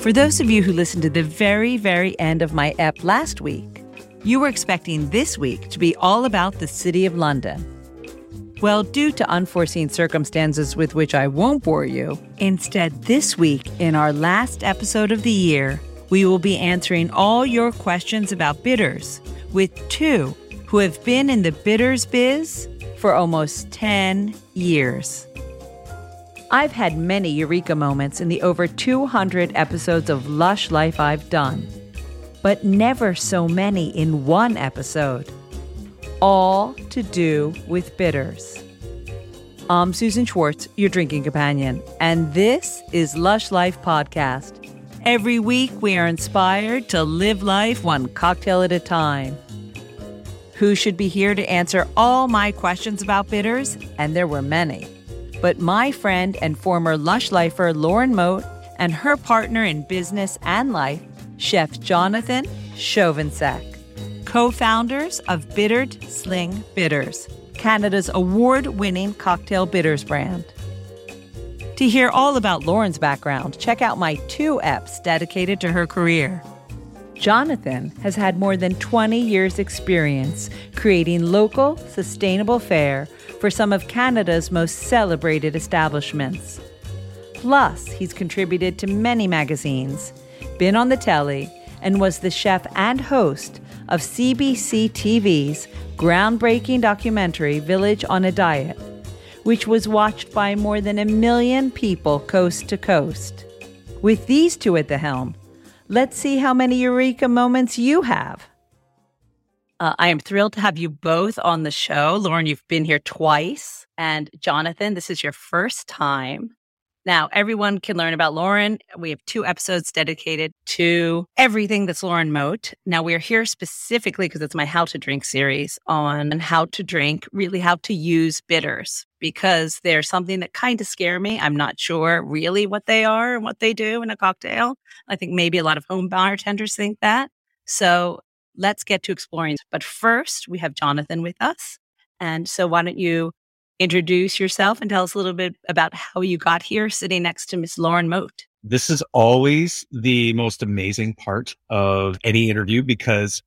For those of you who listened to the very, very end of my ep last week, you were expecting this week to be all about the City of London. Well, due to unforeseen circumstances with which I won't bore you, instead, this week, in our last episode of the year, we will be answering all your questions about bitters with two who have been in the bitters biz for almost 10 years. I've had many eureka moments in the over 200 episodes of Lush Life I've done, but never so many in one episode all to do with bitters. I'm Susan Schwartz, your drinking companion, and this is Lush Life Podcast. Every week, we are inspired to live life one cocktail at a time. Who should be here to answer all my questions about bitters? And there were many. But my friend and former Lush Lifer Lauren Mote and her partner in business and life, Chef Jonathan Chovancek co founders of Bittered Sling Bitters, Canada's award winning cocktail bitters brand. To hear all about Lauren's background, check out my two EPs dedicated to her career. Jonathan has had more than 20 years' experience creating local, sustainable fare for some of Canada's most celebrated establishments. Plus, he's contributed to many magazines, been on the telly, and was the chef and host of CBC TV's groundbreaking documentary Village on a Diet, which was watched by more than a million people coast to coast. With these two at the helm, let's see how many eureka moments you have. Uh, I am thrilled to have you both on the show. Lauren, you've been here twice. And Jonathan, this is your first time. Now, everyone can learn about Lauren. We have two episodes dedicated to everything that's Lauren Mote. Now, we're here specifically because it's my How to Drink series on how to drink, really how to use bitters, because they're something that kind of scare me. I'm not sure really what they are and what they do in a cocktail. I think maybe a lot of home bartenders think that. So let's get to exploring. But first, we have Jonathan with us. And so, why don't you introduce yourself and tell us a little bit about how you got here sitting next to Miss Lauren Mote. This is always the most amazing part of any interview because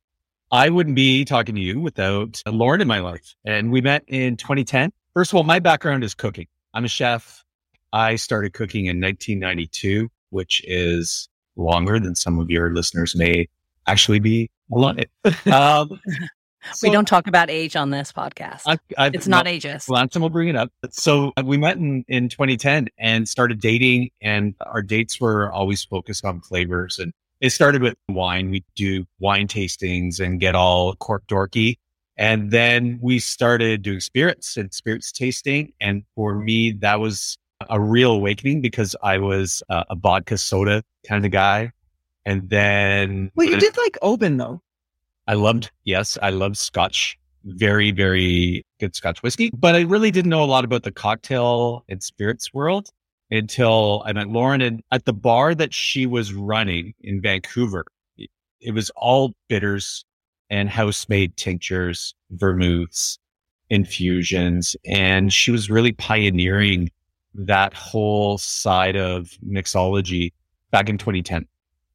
I wouldn't be talking to you without Lauren in my life. And we met in 2010. First of all, my background is cooking. I'm a chef. I started cooking in 1992, which is longer than some of your listeners may actually be alive. um, so, we don't talk about age on this podcast. I, it's not, not ageist. Time we'll bring it up. So uh, we met in, in 2010 and started dating, and our dates were always focused on flavors. And it started with wine. We do wine tastings and get all cork dorky. And then we started doing spirits and spirits tasting. And for me, that was a real awakening because I was uh, a vodka soda kind of guy. And then. Well, you did like Oban though. I loved, yes, I loved Scotch. Very, very good Scotch whiskey. But I really didn't know a lot about the cocktail and spirits world until I met Lauren and at the bar that she was running in Vancouver. It was all bitters and house made tinctures, vermouths, infusions. And she was really pioneering that whole side of mixology back in 2010.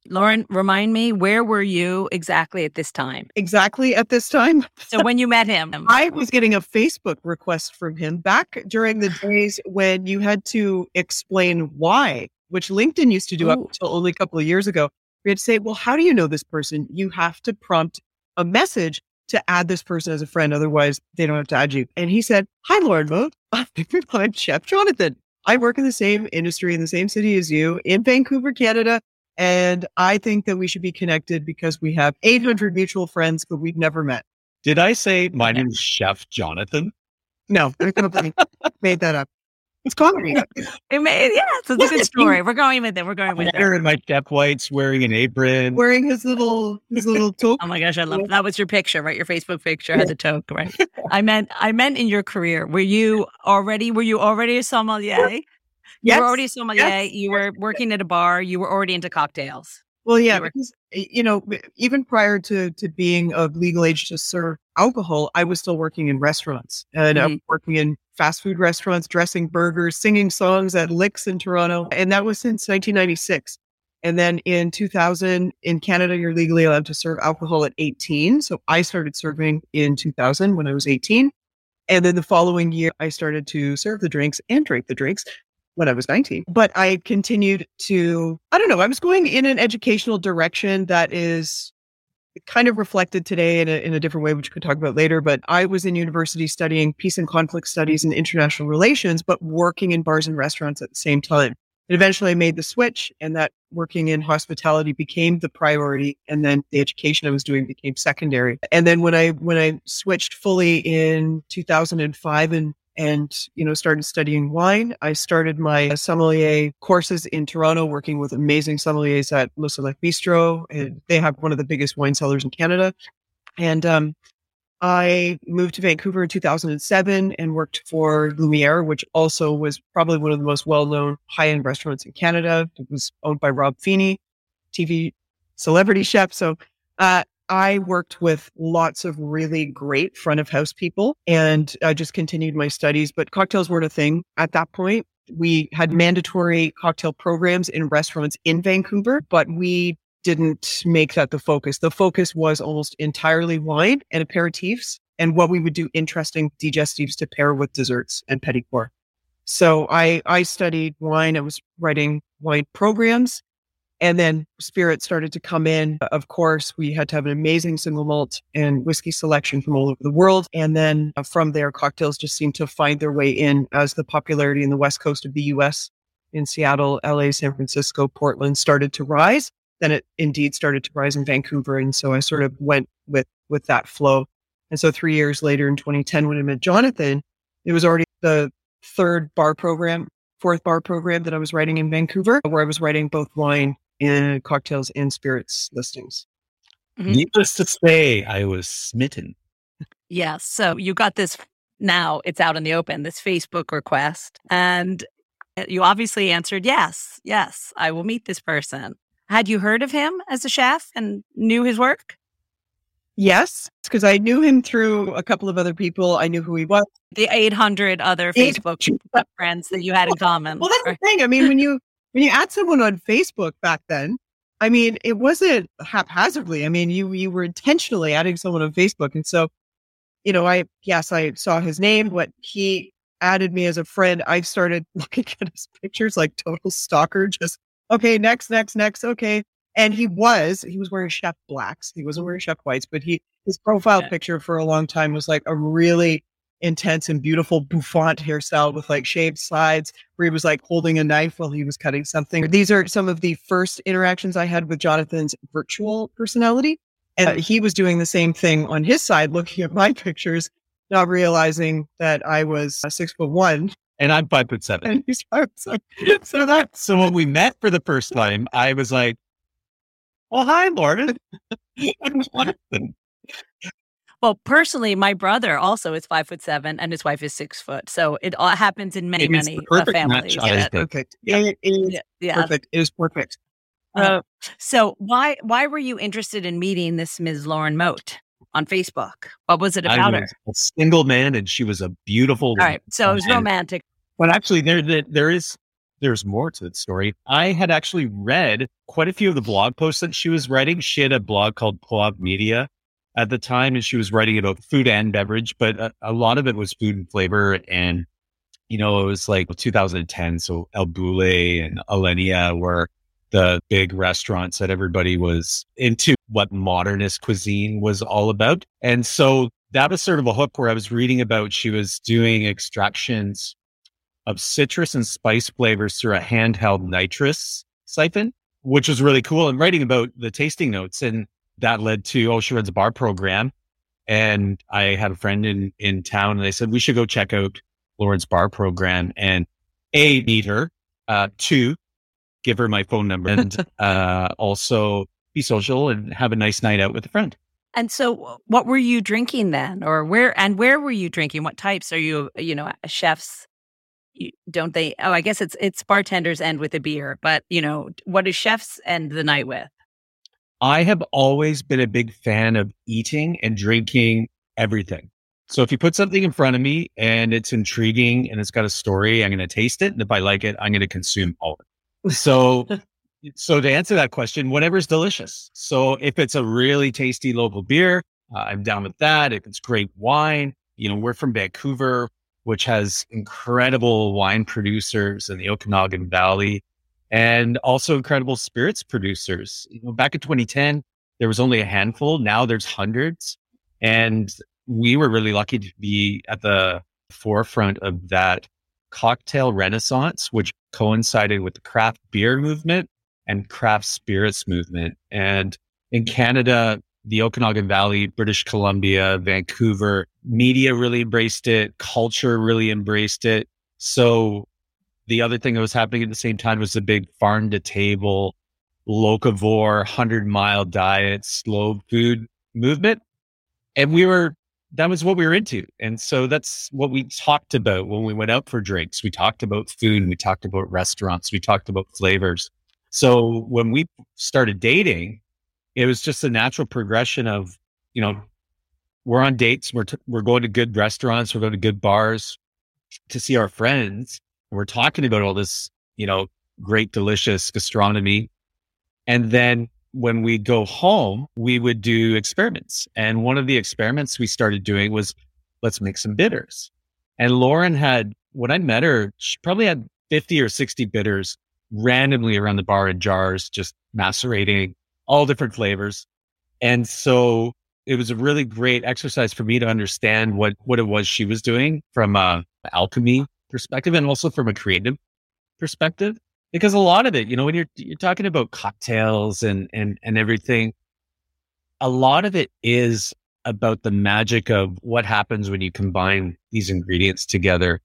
Lauren, remind me, where were you exactly at this time? Exactly at this time. So when you met him, um, I was getting a Facebook request from him back during the days when you had to explain why, which LinkedIn used to do Ooh. up until only a couple of years ago. We had to say, well, how do you know this person? You have to prompt a message to add this person as a friend. Otherwise, they don't have to add you. And he said, Hi, Lauren Mote. I'm Chef Jonathan. I work in the same industry in the same city as you in Vancouver, Canada. And I think that we should be connected because we have 800 mutual friends, but we've never met. Did I say my name is Chef Jonathan? No, I made that up. It's comedy. it may, yeah, it's a good story. We're going with it. We're going with it. in my chef whites, wearing an apron, wearing his little his little toque. oh my gosh, I love that. Was your picture, right? Your Facebook picture had the toque, right? I meant I meant in your career. Were you already were you already a sommelier? Yes. You were already a sommelier. Yes. You were working at a bar. You were already into cocktails. Well, yeah, you, were- because, you know, even prior to to being of legal age to serve alcohol, I was still working in restaurants and mm-hmm. I'm working in fast food restaurants, dressing burgers, singing songs at Licks in Toronto, and that was since 1996. And then in 2000, in Canada, you're legally allowed to serve alcohol at 18. So I started serving in 2000 when I was 18. And then the following year, I started to serve the drinks and drink the drinks when I was 19. But I continued to, I don't know, I was going in an educational direction that is kind of reflected today in a, in a different way, which we could talk about later. But I was in university studying peace and conflict studies and international relations, but working in bars and restaurants at the same time. And eventually I made the switch and that working in hospitality became the priority. And then the education I was doing became secondary. And then when I, when I switched fully in 2005 and and you know started studying wine i started my sommelier courses in toronto working with amazing sommeliers at le soleil bistro and they have one of the biggest wine cellars in canada and um, I moved to Vancouver in 2007 and worked for Lumiere, which also was probably one of the most well-known high-end restaurants in Canada. It was owned by Rob Feenie, TV celebrity chef. So uh, I worked with lots of really great front of house people and I just continued my studies, but cocktails weren't a thing at that point. We had mandatory cocktail programs in restaurants in Vancouver, but we didn't make that the focus. The focus was almost entirely wine and aperitifs and what we would do interesting digestives to pair with desserts and petit fours. So I, I studied wine. I was writing wine programs and then spirit started to come in. Of course, we had to have an amazing single malt and whiskey selection from all over the world. And then uh, from there, cocktails just seemed to find their way in as the popularity in the West Coast of the US in Seattle, LA, San Francisco, Portland started to rise then it indeed started to rise in Vancouver. And so I sort of went with, with that flow. And so three years later in 2010, when I met Jonathan, it was already the third bar program, fourth bar program that I was writing in Vancouver, where I was writing both wine and cocktails and spirits listings. Mm-hmm. Needless to say, I was smitten. Yes. So you got this now, it's out in the open, this Facebook request. And you obviously answered yes, yes, I will meet this person. Had you heard of him as a chef and knew his work? Yes, because I knew him through a couple of other people. I knew who he was. The 800 other Facebook friends that you had in common. Well, that's the thing. I mean, when you when you add someone on Facebook back then, I mean, it wasn't haphazardly. I mean, you you were intentionally adding someone on Facebook, and so, you know, I yes, I saw his name, but he added me as a friend. I started looking at his pictures like total stalker, just okay, next, next, next. Okay. And he was, he was wearing chef blacks. He wasn't wearing chef whites, but he, his profile yeah. picture for a long time was like a really intense and beautiful bouffant hairstyle with like shaved sides where he was like holding a knife while he was cutting something. These are some of the first interactions I had with Jonathan's virtual personality. And he was doing the same thing on his side, looking at my pictures, not realizing that I was uh, six foot one and I'm five foot seven. And he's five seven. So that so when we met for the first time, I was like, "Well, hi, Lauren." well, personally, my brother also is five foot seven, and his wife is six foot. So it all happens in many, many uh, families. Yeah. Perfect. Yeah, it is yeah. perfect. It is perfect. Uh, so why why were you interested in meeting this Ms. Lauren Mote? on Facebook. What was it about her? A single man, and she was a beautiful. woman right so it was romantic. But actually, there there is there's more to the story. I had actually read quite a few of the blog posts that she was writing. She had a blog called Pull Media at the time, and she was writing about food and beverage, but a, a, lot of it was food and flavor. And, you know, it was like 2010. So El Bulli and Alinea were the big restaurants that everybody was into what modernist cuisine was all about. And so that was sort of a hook where I was reading about she was doing extractions of citrus and spice flavors through a handheld nitrous siphon, which was really cool. And writing about the tasting notes. And that led to, oh, she runs a bar program. And I had a friend in, in town and they said, we should go check out Lauren's bar program and A, meet her, uh, two, give her my phone number and uh, also be social and have a nice night out with a friend. And so, what were you drinking then, or where and where were you drinking? What types are you? You know, chefs don't they? Oh, I guess it's it's bartenders end with a beer, but you know, what do chefs end the night with? I have always been a big fan of eating and drinking everything. So if you put something in front of me and it's intriguing and it's got a story, I'm going to taste it. And if I like it, I'm going to consume all of it. So So to answer that question, whatever's delicious. So if it's a really tasty local beer, uh, I'm down with that. If it's great wine, you know, we're from Vancouver, which has incredible wine producers in the Okanagan Valley and also incredible spirits producers. You know, back in 2010, there was only a handful. Now there's hundreds. And we were really lucky to be at the forefront of that cocktail renaissance, which coincided with the craft beer movement and craft spirits movement. And in Canada, the Okanagan Valley, British Columbia, Vancouver, media really embraced it, culture really embraced it. So the other thing that was happening at the same time was the big farm to table, locavore, 100 mile diet, slow food movement. And we were, that was what we were into. And so that's what we talked about when we went out for drinks. We talked about food, we talked about restaurants, we talked about flavors. So when we started dating, it was just a natural progression of, you know, we're on dates, we're, t- we're going to good restaurants, we're going to good bars to see our friends. We're talking about all this, you know, great, delicious gastronomy. And then when we go home, we would do experiments. And one of the experiments we started doing was let's make some bitters. And Lauren had, when I met her, she probably had 50 or 60 bitters randomly around the bar in jars, just macerating all different flavors. And so it was a really great exercise for me to understand what, what it was she was doing from a alchemy perspective and also from a creative perspective. Because a lot of it, you know, when you're, you're talking about cocktails and, and, and everything, a lot of it is about the magic of what happens when you combine these ingredients together.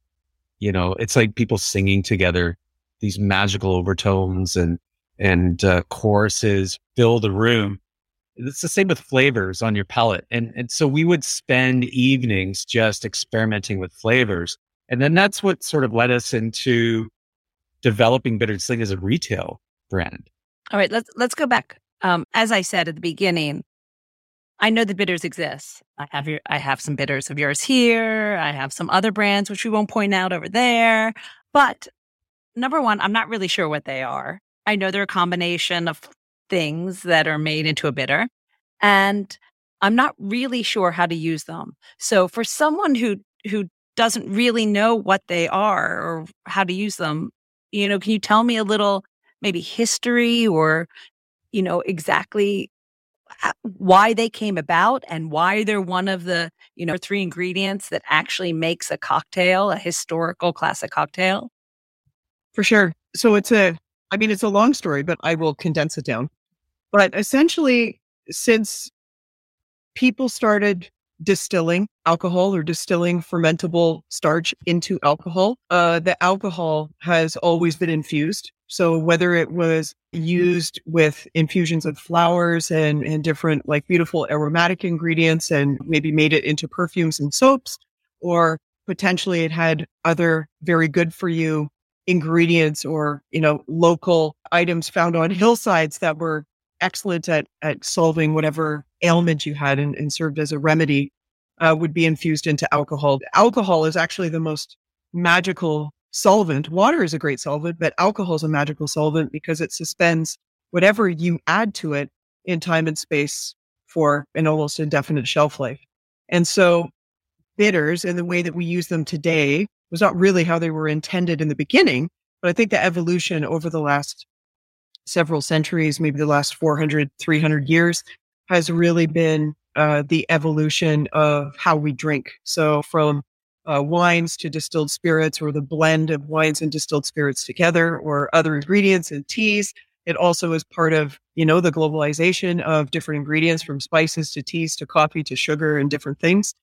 You know, it's like people singing together these magical overtones and and uh, choruses fill the room. It's the same with flavors on your palate, and and so we would spend evenings just experimenting with flavors, and then that's what sort of led us into developing Bittered Sling as a retail brand. All right, let's let's go back. Um, as I said at the beginning, I know the bitters exist. I have your I have some bitters of yours here. I have some other brands which we won't point out over there. But number one, I'm not really sure what they are. I know they're a combination of things that are made into a bitter, and I'm not really sure how to use them. So for someone who who doesn't really know what they are or how to use them, you know, can you tell me a little maybe history or you know exactly uh, why they came about and why they're one of the you know three ingredients that actually makes a cocktail a historical classic cocktail for sure. So it's a, I mean, it's a long story, but I will condense it down. But essentially, since people started distilling alcohol or distilling fermentable starch into alcohol, uh, the alcohol has always been infused. So whether it was used with infusions of flowers and, and different like beautiful aromatic ingredients and maybe made it into perfumes and soaps, or potentially it had other very good for you ingredients or, you know, local items found on hillsides that were excellent at, at solving whatever ailment you had and, and served as a remedy uh, would be infused into alcohol. Alcohol is actually the most magical solvent. Water is a great solvent, but alcohol is a magical solvent because it suspends whatever you add to it in time and space for an almost indefinite shelf life. And so bitters and the way that we use them today was not really how they were intended in the beginning. But I think the evolution over the last several centuries, maybe the last 400, 300 years, has really been uh, the evolution of how we drink. So from uh, wines to distilled spirits or the blend of wines and distilled spirits together or other ingredients and teas. It also is part of, you know, the globalization of different ingredients from spices to teas to coffee to sugar and different things.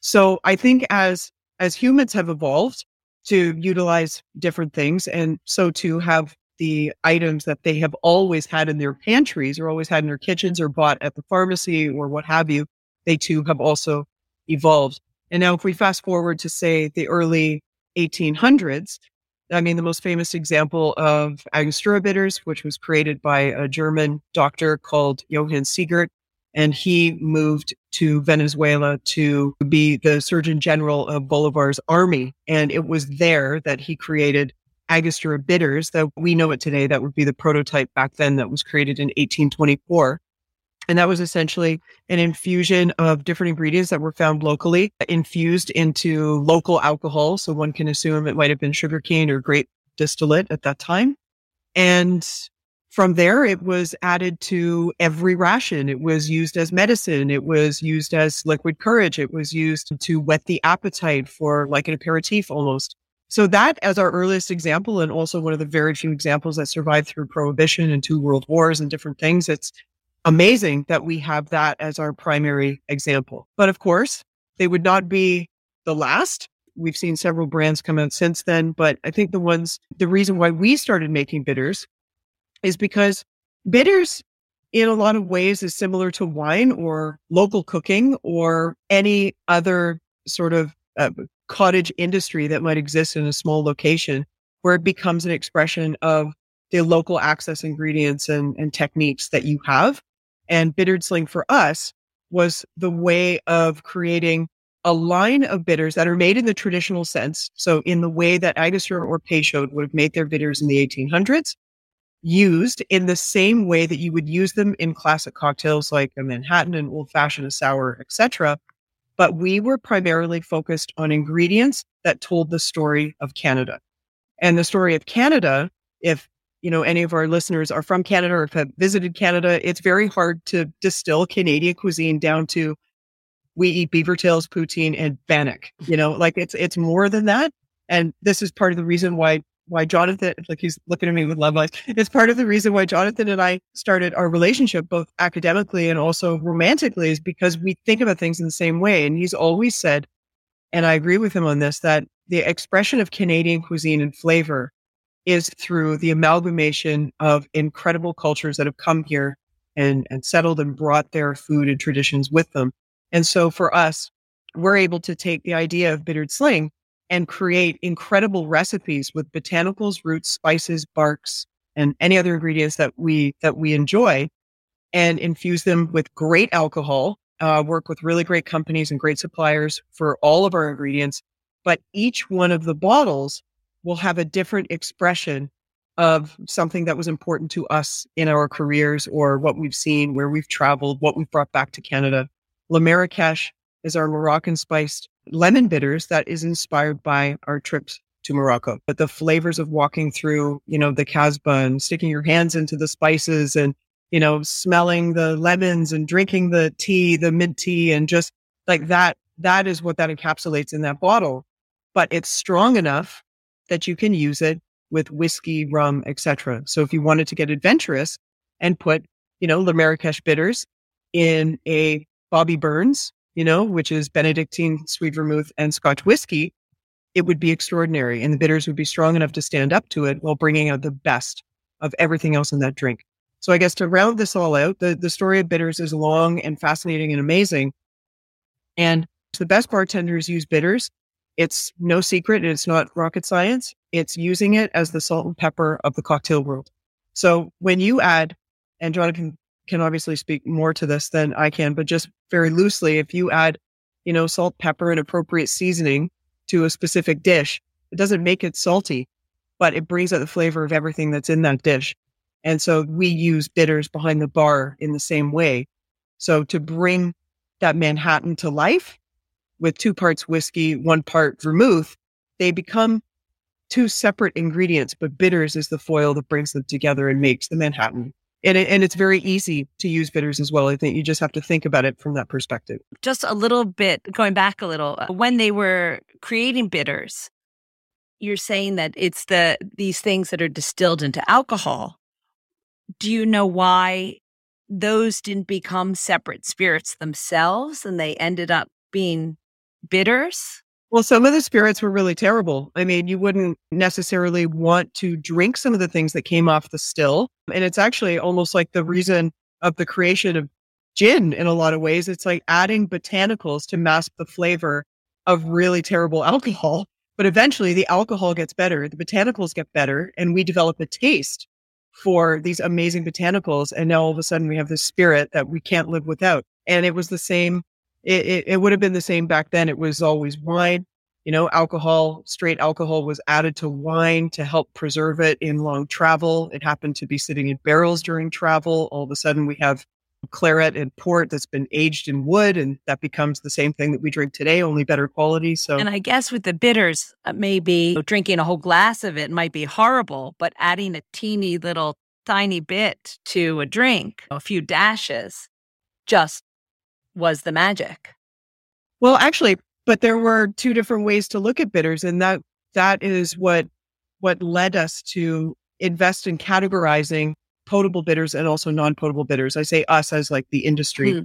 So I think as as humans have evolved to utilize different things and so to have the items that they have always had in their pantries or always had in their kitchens or bought at the pharmacy or what have you, they too have also evolved. And now if we fast forward to say the early 1800s, I mean, the most famous example of Angostura bitters, which was created by a German doctor called Johann Siegert, and he moved to Venezuela to be the Surgeon General of Bolivar's army. And it was there that he created Angostura bitters that we know it today. That would be the prototype back then that was created in 1824. And that was essentially an infusion of different ingredients that were found locally, infused into local alcohol. So one can assume it might have been sugarcane or grape distillate at that time. And from there, it was added to every ration. It was used as medicine. It was used as liquid courage. It was used to whet the appetite for like an aperitif almost. So that as our earliest example, and also one of the very few examples that survived through prohibition and two world wars and different things. It's amazing that we have that as our primary example. But of course, they would not be the last. We've seen several brands come out since then, but I think the ones, the reason why we started making bitters is because bitters in a lot of ways is similar to wine or local cooking or any other sort of uh, cottage industry that might exist in a small location where it becomes an expression of the local access ingredients and, and techniques that you have. And Bittered Sling for us was the way of creating a line of bitters that are made in the traditional sense. So in the way that Angostura or Peychaud would have made their bitters in the 1800s, used in the same way that you would use them in classic cocktails like a Manhattan, and old fashioned, a sour, etc. But we were primarily focused on ingredients that told the story of Canada. And the story of Canada, if you know any of our listeners are from Canada or have visited Canada, it's very hard to distill Canadian cuisine down to we eat beaver tails, poutine, and bannock. You know, like it's it's more than that. And this is part of the reason why why Jonathan, like he's looking at me with love eyes. It's part of the reason why Jonathan and I started our relationship, both academically and also romantically, is because we think about things in the same way. And he's always said, and I agree with him on this, that the expression of Canadian cuisine and flavor is through the amalgamation of incredible cultures that have come here and, and settled and brought their food and traditions with them. And so for us, we're able to take the idea of bittered sling and create incredible recipes with botanicals, roots, spices, barks, and any other ingredients that we that we enjoy, and infuse them with great alcohol. Uh, work with really great companies and great suppliers for all of our ingredients, but each one of the bottles will have a different expression of something that was important to us in our careers or what we've seen, where we've traveled, what we've brought back to Canada. Lem-Marrakech is our Moroccan spiced lemon bitters that is inspired by our trips to Morocco. But the flavors of walking through, you know, the Kasbah and sticking your hands into the spices and, you know, smelling the lemons and drinking the tea, the mint tea, and just like that, that is what that encapsulates in that bottle. But it's strong enough that you can use it with whiskey, rum, etc. So if you wanted to get adventurous and put, you know, the Marrakech bitters in a Bobby Burns you know, which is Benedictine sweet vermouth and Scotch whiskey, it would be extraordinary. And the bitters would be strong enough to stand up to it while bringing out the best of everything else in that drink. So I guess to round this all out, the, the story of bitters is long and fascinating and amazing. And the best bartenders use bitters. It's no secret. It's not rocket science. It's using it as the salt and pepper of the cocktail world. So when you add, and Jonathan can obviously speak more to this than I can, but just very loosely, if you add, you know, salt, pepper, and appropriate seasoning to a specific dish, it doesn't make it salty, but it brings out the flavor of everything that's in that dish. And so we use bitters behind the bar in the same way. So to bring that Manhattan to life with two parts whiskey, one part vermouth, they become two separate ingredients, but bitters is the foil that brings them together and makes the Manhattan and it, and it's very easy to use bitters as well. I think you just have to think about it from that perspective. Just a little bit going back a little uh, when they were creating bitters, you're saying that it's the these things that are distilled into alcohol. Do you know why those didn't become separate spirits themselves and they ended up being bitters? Well, some of the spirits were really terrible. I mean, you wouldn't necessarily want to drink some of the things that came off the still. And it's actually almost like the reason of the creation of gin in a lot of ways. It's like adding botanicals to mask the flavor of really terrible alcohol. But eventually the alcohol gets better, the botanicals get better, and we develop a taste for these amazing botanicals. And now all of a sudden we have this spirit that we can't live without. And it was the same it, it, it would have been the same back then. It was always wine. you know, alcohol, straight alcohol was added to wine to help preserve it in long travel. It happened to be sitting in barrels during travel. All of a sudden, we have claret and port that's been aged in wood, and that becomes the same thing that we drink today, only better quality. So, and I guess with the bitters, uh, maybe drinking a whole glass of it might be horrible, but adding a teeny little tiny bit to a drink, a few dashes, just was the magic. Well, actually, but there were two different ways to look at bitters, and that that is what what led us to invest in categorizing potable bitters and also non-potable bitters. I say us as like the industry. Hmm.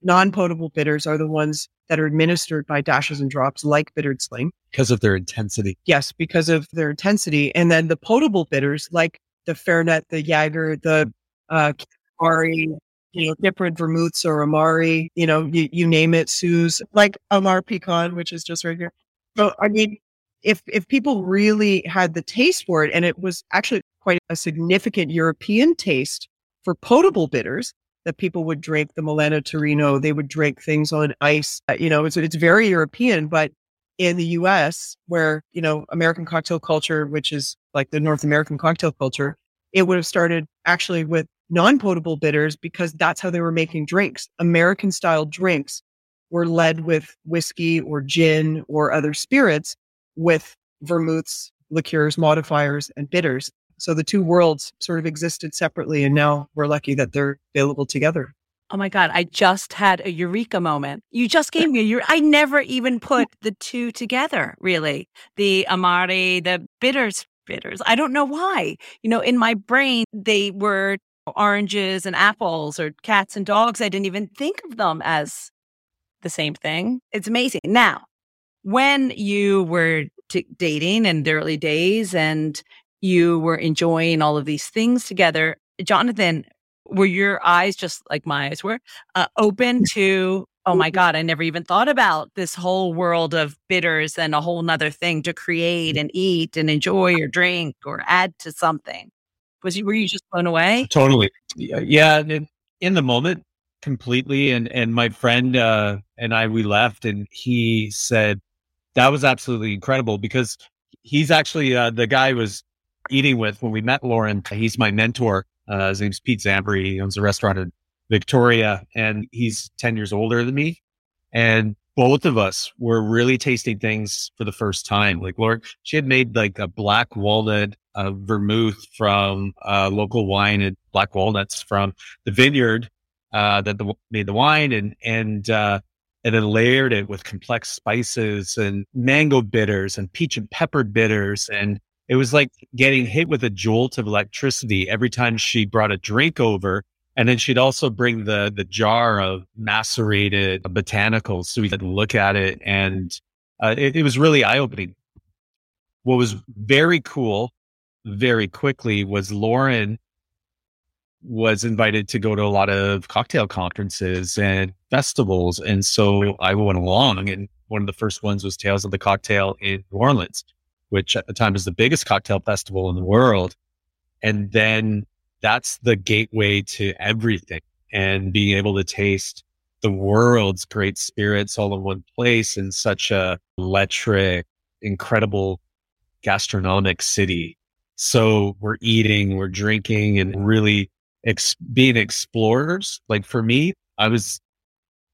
Non-potable bitters are the ones that are administered by dashes and drops, like bittered sling, because of their intensity. Yes, because of their intensity, and then the potable bitters, like the Fernet, the Jaeger, the uh, Campari, you know, different vermouths or Amari, you know, you, you name it, Suze, like Amer Picon, which is just right here. So, I mean, if, if people really had the taste for it, and it was actually quite a significant European taste for potable bitters that people would drink the Milano Torino, they would drink things on ice. Uh, you know, it's, it's very European, but in the US, where, you know, American cocktail culture, which is like the North American cocktail culture, it would have started actually with non potable bitters because that's how they were making drinks. American style drinks were led with whiskey or gin or other spirits with vermouths, liqueurs, modifiers, and bitters. So the two worlds sort of existed separately. And now we're lucky that they're available together. Oh my God, I just had a eureka moment. You just gave me a eureka. I never even put the two together, really. The Amari, the bitters, bitters. I don't know why. You know, in my brain, they were oranges and apples or cats and dogs. I didn't even think of them as the same thing. It's amazing. Now, when you were t- dating in the early days and you were enjoying all of these things together, Jonathan, were your eyes just like my eyes were uh, open to oh my god i never even thought about this whole world of bitters and a whole nother thing to create and eat and enjoy or drink or add to something was you were you just blown away? Totally. Yeah, in, the moment, completely. And and my friend uh, and I we left, and he said that was absolutely incredible because he's actually uh, the guy I was eating with when we met Lauren. He's my mentor. Uh, his name's Pete Zambri. He owns a restaurant in Victoria, and he's ten years older than me. And both of us were really tasting things for the first time. Like Lauren, she had made like a black walnut uh, vermouth from uh, local wine and black walnuts from the vineyard uh, that the, made the wine, and and uh, and then layered it with complex spices and mango bitters and peach and pepper bitters, and it was like getting hit with a jolt of electricity every time she brought a drink over. And then she'd also bring the the jar of macerated botanicals, so we could look at it, and uh, it, it was really eye opening. What was very cool very quickly was Lauren was invited to go to a lot of cocktail conferences and festivals. And so I went along and one of the first ones was Tales of the Cocktail in New Orleans, which at the time was the biggest cocktail festival in the world. And then that's the gateway to everything and being able to taste the world's great spirits all in one place in such a electric, incredible gastronomic city so we're eating, we're drinking, and really ex- being explorers. Like for me, I was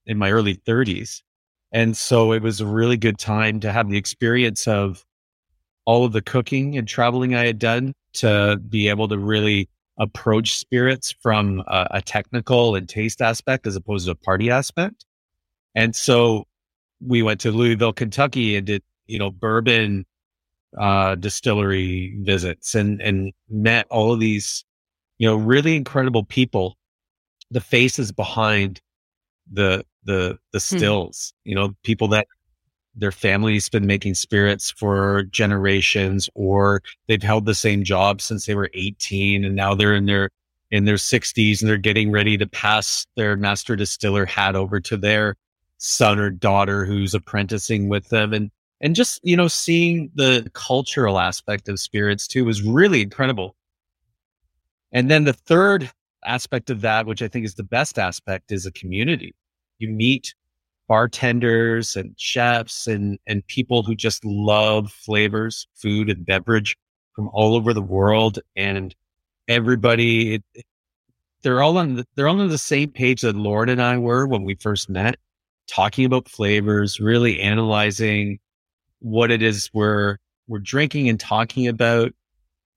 in my early 30s. And so it was a really good time to have the experience of all of the cooking and traveling I had done to be able to really approach spirits from a, a technical and taste aspect as opposed to a party aspect. And so we went to Louisville, Kentucky and did, you know, bourbon uh, distillery visits and, and met all of these, you know, really incredible people, the faces behind the, the, the hmm. stills, hmm. you know, people that their family's been making spirits for generations or they've held the same job since they were 18 and now they're in their in their 60s and they're getting ready to pass their master distiller hat over to their son or daughter who's apprenticing with them and and just you know seeing the cultural aspect of spirits too was really incredible and then the third aspect of that which i think is the best aspect is a community you meet bartenders and chefs and, and people who just love flavors, food and beverage from all over the world. And everybody, it, they're all on the, they're all on the same page that Lauren and I were when we first met, talking about flavors, really analyzing what it is we're we're drinking and talking about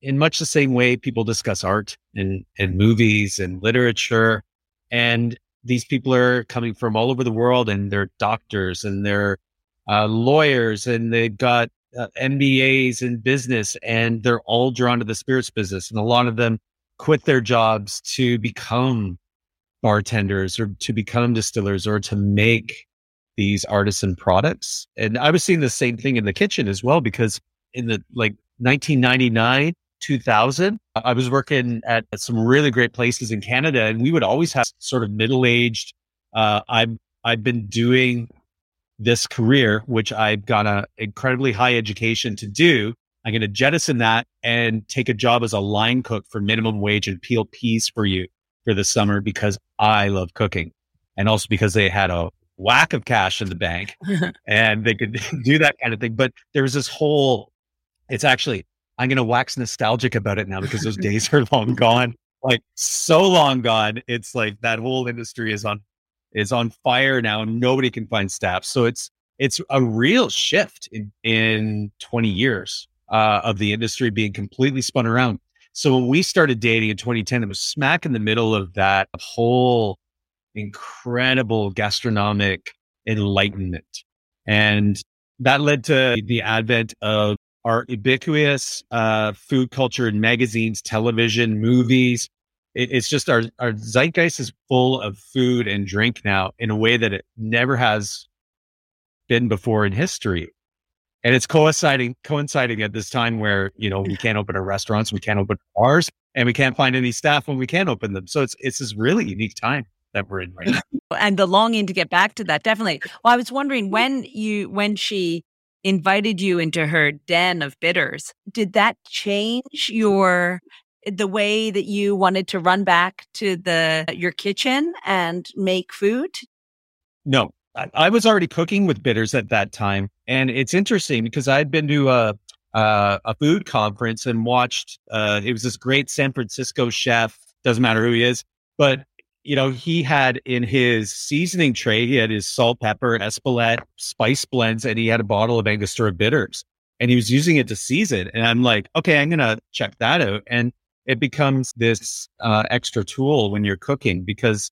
in much the same way people discuss art and, and movies and literature. And these people are coming from all over the world and they're doctors and they're uh, lawyers and they've got uh, MBAs in business and they're all drawn to the spirits business. And a lot of them quit their jobs to become bartenders or to become distillers or to make these artisan products. And I was seeing the same thing in the kitchen as well, because in the like 1999, 2000, I was working at, at some really great places in Canada and we would always have sort of middle aged, uh, I'm, I've been doing this career, which I've got an incredibly high education to do. I'm going to jettison that and take a job as a line cook for minimum wage and peel peas for you for the summer because I love cooking. And also because they had a whack of cash in the bank and they could do that kind of thing. But there's this whole, it's actually, I'm going to wax nostalgic about it now because those days are long gone, like so long gone. It's like that whole industry is on, is on fire now nobody can find staff. So it's, it's a real shift in, in 20 years uh, of the industry being completely spun around. So when we started dating in 2010, it was smack in the middle of that whole incredible gastronomic enlightenment. And that led to the advent of our ubiquitous uh, food culture in magazines, television, movies. It, it's just our, our zeitgeist is full of food and drink now in a way that it never has been before in history. And it's coinciding coinciding at this time where, you know, we can't open our restaurants, we can't open bars, and we can't find any staff when we can't open them. So it's it's this really unique time that we're in right now. And the longing to get back to that, definitely. Well, I was wondering when you when she invited you into her den of bitters, did that change your the way that you wanted to run back to the your kitchen and make food? No, I, I was already cooking with bitters at that time, and it's interesting because I'd been to a uh, a food conference and watched. Uh, it was this great San Francisco chef. Doesn't matter who he is, but you know, he had in his seasoning tray, he had his salt, pepper, Espelette spice blends, and he had a bottle of Angostura bitters, and he was using it to season. And I'm like, okay, I'm gonna check that out. And it becomes this uh, extra tool when you're cooking because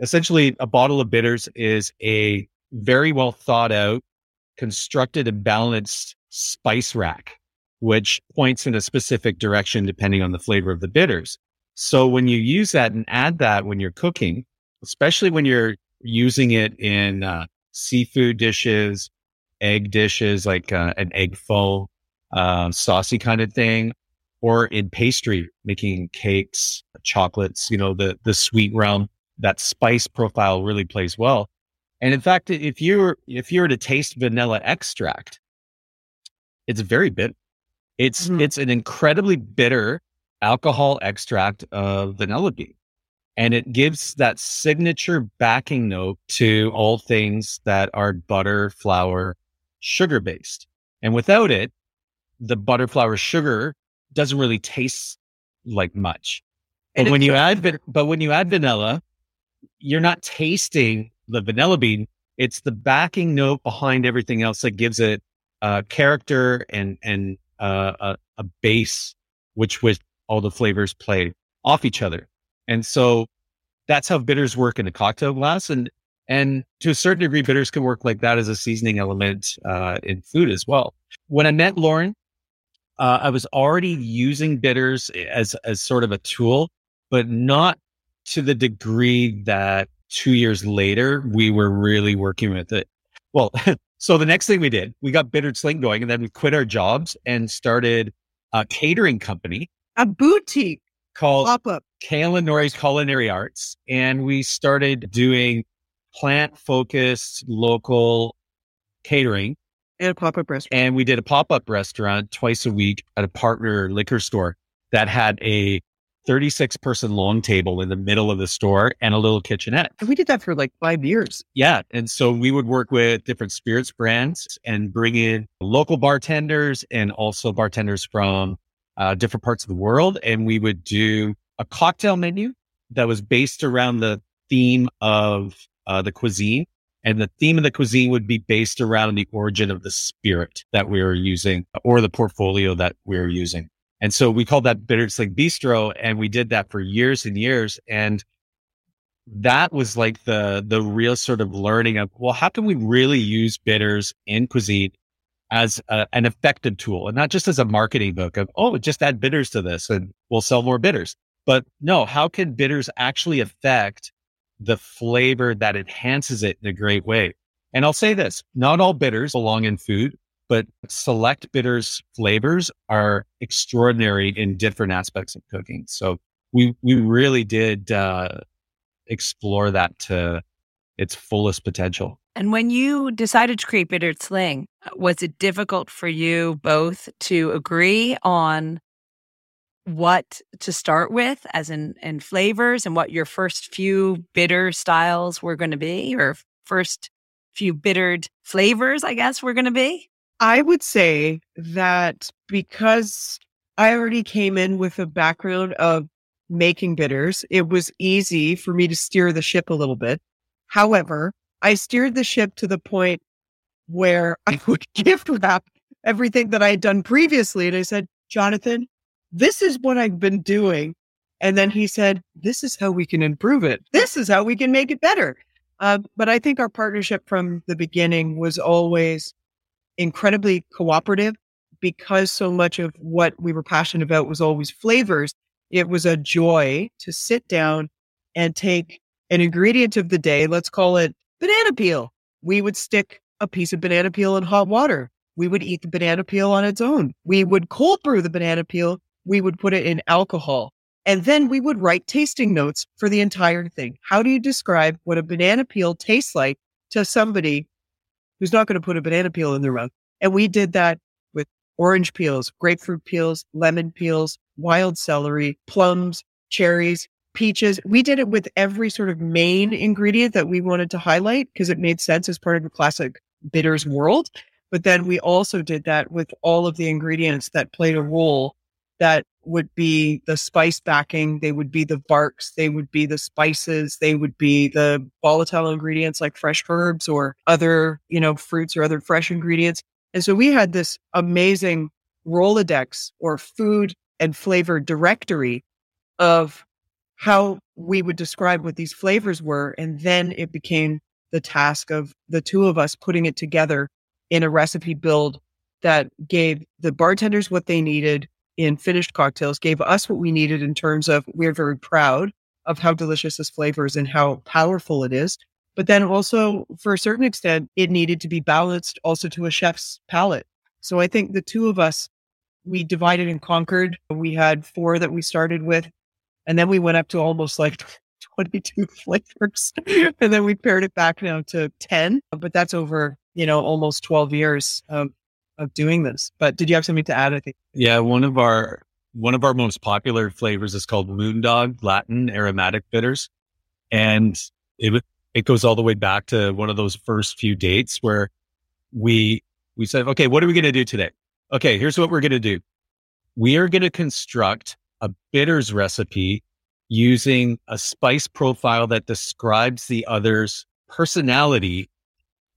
essentially a bottle of bitters is a very well thought out, constructed and balanced spice rack, which points in a specific direction depending on the flavor of the bitters. So when you use that and add that when you're cooking, especially when you're using it in uh, seafood dishes, egg dishes, like uh, an egg faux, uh, saucy kind of thing, or in pastry, making cakes, chocolates, you know, the, the sweet realm, that spice profile really plays well. And in fact, if you're, if you were to taste vanilla extract, it's very bitter. It's, mm-hmm. it's an incredibly bitter alcohol extract of vanilla bean. And it gives that signature backing note to all things that are butter, flour, sugar based. And without it, the butter, flour, sugar doesn't really taste like much. And when you add, but when you add vanilla, you're not tasting the vanilla bean. It's the backing note behind everything else that gives it uh, character and and uh, a, a base, which with all the flavors play off each other. And so that's how bitters work in a cocktail glass. And, and to a certain degree, bitters can work like that as a seasoning element, uh, in food as well. When I met Lauren, uh, I was already using bitters as, as sort of a tool, but not to the degree that two years later, we were really working with it. Well, so the next thing we did, we got Bittered Sling going and then we quit our jobs and started a catering company a boutique called pop up Kale & Nori's Culinary Arts. And we started doing plant focused local catering. And a pop up restaurant. And we did a pop up restaurant twice a week at a partner liquor store that had a 36 person long table in the middle of the store and a little kitchenette. And we did that for like five years. Yeah. And so we would work with different spirits brands and bring in local bartenders and also bartenders from uh, different parts of the world. And we would do a cocktail menu that was based around the theme of uh, the cuisine. And the theme of the cuisine would be based around the origin of the spirit that we were using or the portfolio that we were using. And so we called that Bittered Sling Bistro. And we did that for years and years. And that was like the, the real sort of learning of, well, how can we really use bitters in cuisine as a, an effective tool and not just as a marketing book of, oh, just add bitters to this and we'll sell more bitters. But no, how can bitters actually affect the flavor that enhances it in a great way? And I'll say this, not all bitters belong in food but select bitters flavors are extraordinary in different aspects of cooking. So we we really did uh, explore that to its fullest potential. And when you decided to create Bittered Sling, was it difficult for you both to agree on what to start with, as in, in flavors, and what your first few bitter styles were going to be, or first few bittered flavors, I guess, were going to be? I would say that because I already came in with a background of making bitters, it was easy for me to steer the ship a little bit. However, I steered the ship to the point where I would gift wrap everything that I had done previously. And I said, Jonathan, this is what I've been doing. And then he said, this is how we can improve it. This is how we can make it better. Uh, but I think our partnership from the beginning was always incredibly cooperative because so much of what we were passionate about was always flavors. It was a joy to sit down and take an ingredient of the day. Let's call it banana peel. We would stick a piece of banana peel in hot water. We would eat the banana peel on its own. We would cold brew the banana peel. We would put it in alcohol. And then we would write tasting notes for the entire thing. How do you describe what a banana peel tastes like to somebody who's not going to put a banana peel in their mouth. And we did that with orange peels, grapefruit peels, lemon peels, wild celery, plums, cherries, peaches. We did it with every sort of main ingredient that we wanted to highlight because it made sense as part of the classic bitters world. But then we also did that with all of the ingredients that played a role that would be the spice backing, they would be the barks, they would be the spices, they would be the volatile ingredients like fresh herbs or other, you know, fruits or other fresh ingredients. And so we had this amazing Rolodex or food and flavor directory of how we would describe what these flavors were. And then it became the task of the two of us putting it together in a recipe build that gave the bartenders what they needed, in finished cocktails gave us what we needed in terms of we're very proud of how delicious this flavor is and how powerful it is. But then also, for a certain extent, it needed to be balanced also to a chef's palate. So I think the two of us, we divided and conquered. We had four that we started with, and then we went up to almost like 22 flavors. and then we pared it back now to 10. But that's over, you know, almost 12 years of doing this. But did you have something to add? I think. Yeah, one of our one of our most popular flavors is called Moondog Latin aromatic bitters, and it it goes all the way back to one of those first few dates where we we said, okay, what are we going to do today? Okay, here's what we're going to do. We are going to construct a bitters recipe using a spice profile that describes the other's personality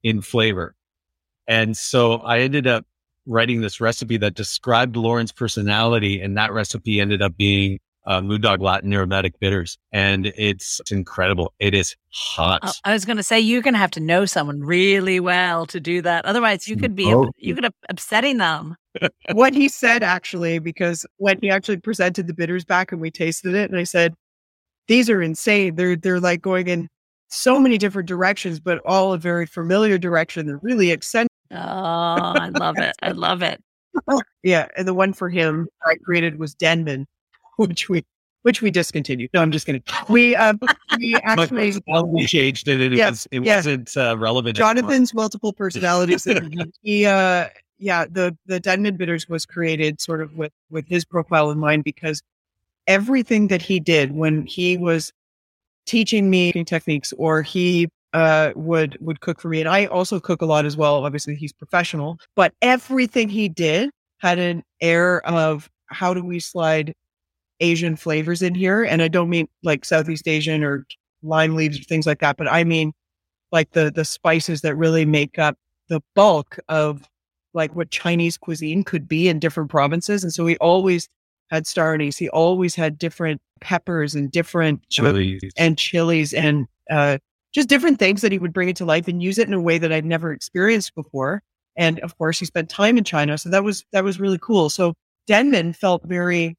in flavor. And so I ended up writing this recipe that described Lauren's personality, and that recipe ended up being uh, Moondog Latin aromatic bitters, and it's, it's incredible. It is hot. I was going to say you're going to have to know someone really well to do that. Otherwise, you could be oh. you could upsetting them. What he said actually, because when he actually presented the bitters back and we tasted it, and I said, "These are insane. They're they're like going in so many different directions, but all a very familiar direction. They're really eccentric." Oh, I love it. I love it. yeah. And the one for him I created was Denman, which we which we discontinued. No, I'm just kidding. We um we actually we changed it. It, yes, was, it yes. wasn't uh, relevant. Jonathan's anymore. multiple personalities. he uh yeah, the the Denman bitters was created sort of with with his profile in mind because everything that he did when he was teaching me techniques or he uh, would would cook for me and i also cook a lot as well obviously he's professional but everything he did had an air of how do we slide asian flavors in here and i don't mean like southeast asian or lime leaves or things like that but i mean like the the spices that really make up the bulk of like what chinese cuisine could be in different provinces and so we always had star anise. He always had different peppers and different chilies and chilies and uh, just different things that he would bring it to life and use it in a way that I'd never experienced before. And of course, he spent time in China, so that was that was really cool. So Denman felt very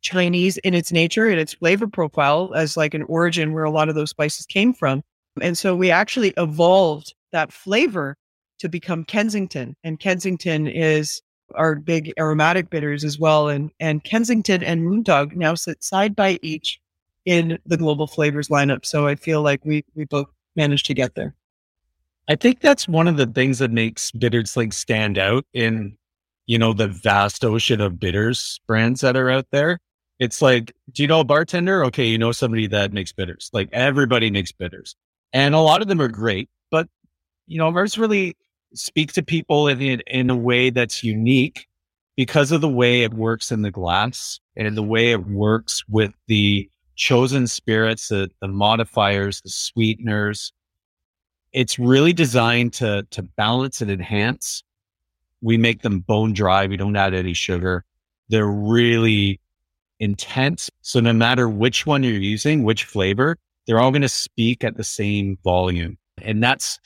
Chinese in its nature and its flavor profile as like an origin where a lot of those spices came from. And so we actually evolved that flavor to become Kensington. And Kensington is our big aromatic bitters as well. And, and Kensington and Moondog now sit side by each in the global flavors lineup. So I feel like we, we both managed to get there. I think that's one of the things that makes Bitters like stand out in, you know, the vast ocean of bitters brands that are out there. It's like, do you know a bartender? Okay, you know somebody that makes bitters. Like everybody makes bitters. And a lot of them are great, but you know, ours really speak to people in, in a way that's unique because of the way it works in the glass and the way it works with the chosen spirits, the, the modifiers, the sweeteners. It's really designed to, to balance and enhance. We make them bone dry. We don't add any sugar. They're really intense. So no matter which one you're using, which flavor, they're all going to speak at the same volume. And that's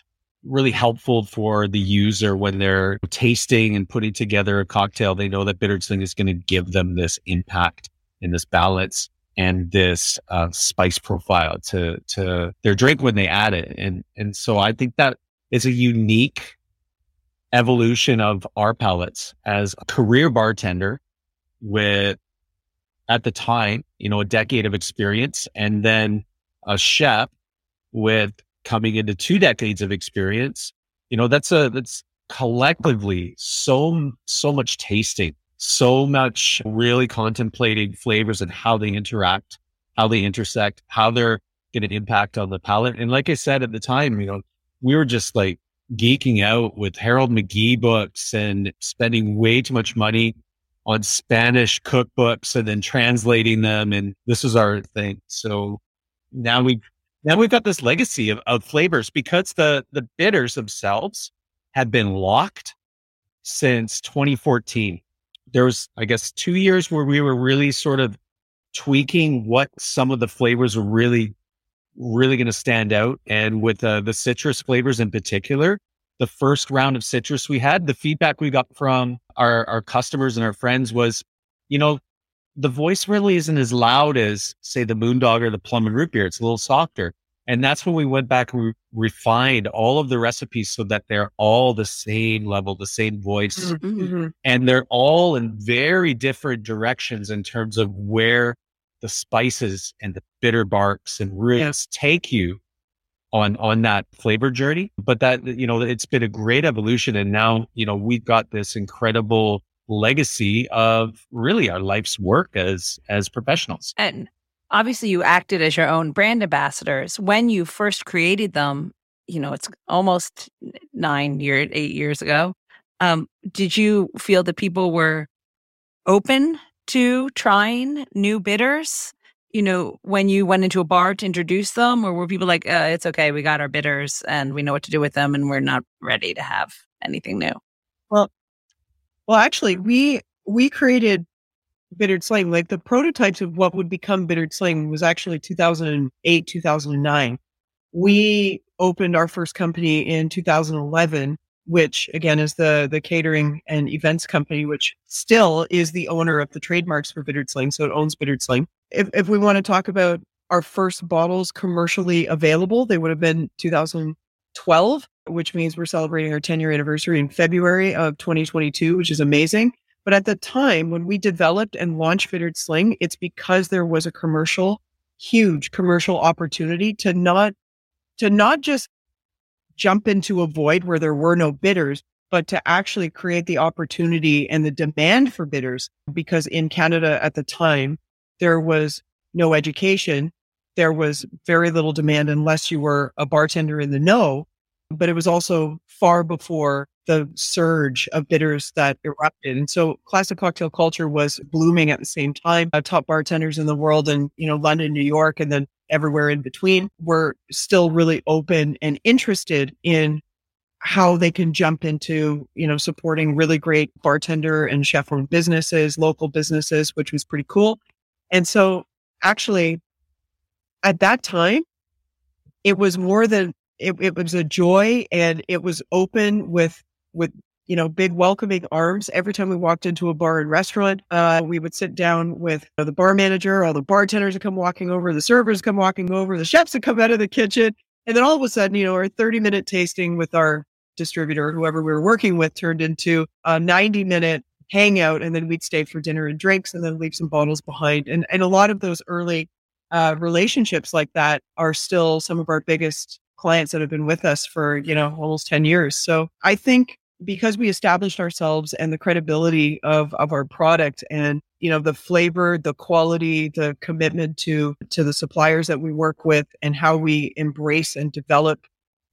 really helpful for the user when they're tasting and putting together a cocktail. They know that Bittered Sling is going to give them this impact and this balance and this uh, spice profile to to their drink when they add it. And and so I think that is a unique evolution of our palates as a career bartender with at the time, you know, a decade of experience and then a chef with coming into two decades of experience, you know, that's a, that's collectively so, so much tasting, so much really contemplating flavors and how they interact, how they intersect, how they're going to impact on the palate. And like I said at the time, you know, we were just like geeking out with Harold McGee books and spending way too much money on Spanish cookbooks and then translating them. And this was our thing. So now we now we've got this legacy of, of flavors because the, the bitters themselves have been locked since 2014. There was, I guess, two years where we were really sort of tweaking what some of the flavors were really, really going to stand out. And with uh, the citrus flavors in particular, the first round of citrus we had, the feedback we got from our, our customers and our friends was, you know, the voice really isn't as loud as say the moondog or the plum and root beer. It's a little softer. And that's when we went back and re- refined all of the recipes so that they're all the same level, the same voice. Mm-hmm. mm-hmm. And they're all in very different directions in terms of where the spices and the bitter barks and roots yeah. take you on on that flavor journey. But that you know, it's been a great evolution. And now, you know, we've got this incredible legacy of really our life's work as as professionals. And obviously you acted as your own brand ambassadors. When you first created them you know it's almost nine years eight years ago um, did you feel that people were open to trying new bitters you know when you went into a bar to introduce them or were people like uh, it's okay we got our bitters and we know what to do with them and we're not ready to have anything new? Well well, actually, mm-hmm. we we created Bittered Sling. Like the prototypes of what would become Bittered Sling was actually 2008, 2009. We opened our first company in 2011, which again is the the catering and events company, which still is the owner of the trademarks for Bittered Sling. So it owns Bittered Sling. If if we want to talk about our first bottles commercially available, they would have been 2012 which means we're celebrating our 10 year anniversary in February of 2022, which is amazing. But at the time when we developed and launched Bittered Sling, it's because there was a commercial, huge commercial opportunity to not, to not just jump into a void where there were no bitters, but to actually create the opportunity and the demand for bitters. Because in Canada at the time, there was no education. There was very little demand unless you were a bartender in the know. But it was also far before the surge of bitters that erupted. And so classic cocktail culture was blooming at the same time. Uh, top bartenders in the world and, you know, London, New York, and then everywhere in between were still really open and interested in how they can jump into, you know, supporting really great bartender and chef owned businesses, local businesses, which was pretty cool. And so actually at that time, it was more than it, it was a joy and it was open with with you know big welcoming arms. Every time we walked into a bar and restaurant uh, we would sit down with you know, the bar manager all the bartenders would come walking over the servers come walking over the chefs would come out of the kitchen and then all of a sudden you know our 30 minute tasting with our distributor whoever we were working with turned into a 90 minute hangout and then we'd stay for dinner and drinks and then leave some bottles behind. And, and a lot of those early uh, relationships like that are still some of our biggest clients that have been with us for you know almost 10 years. So i think because we established ourselves and the credibility of of our product and you know the flavor the quality the commitment to to the suppliers that we work with and how we embrace and develop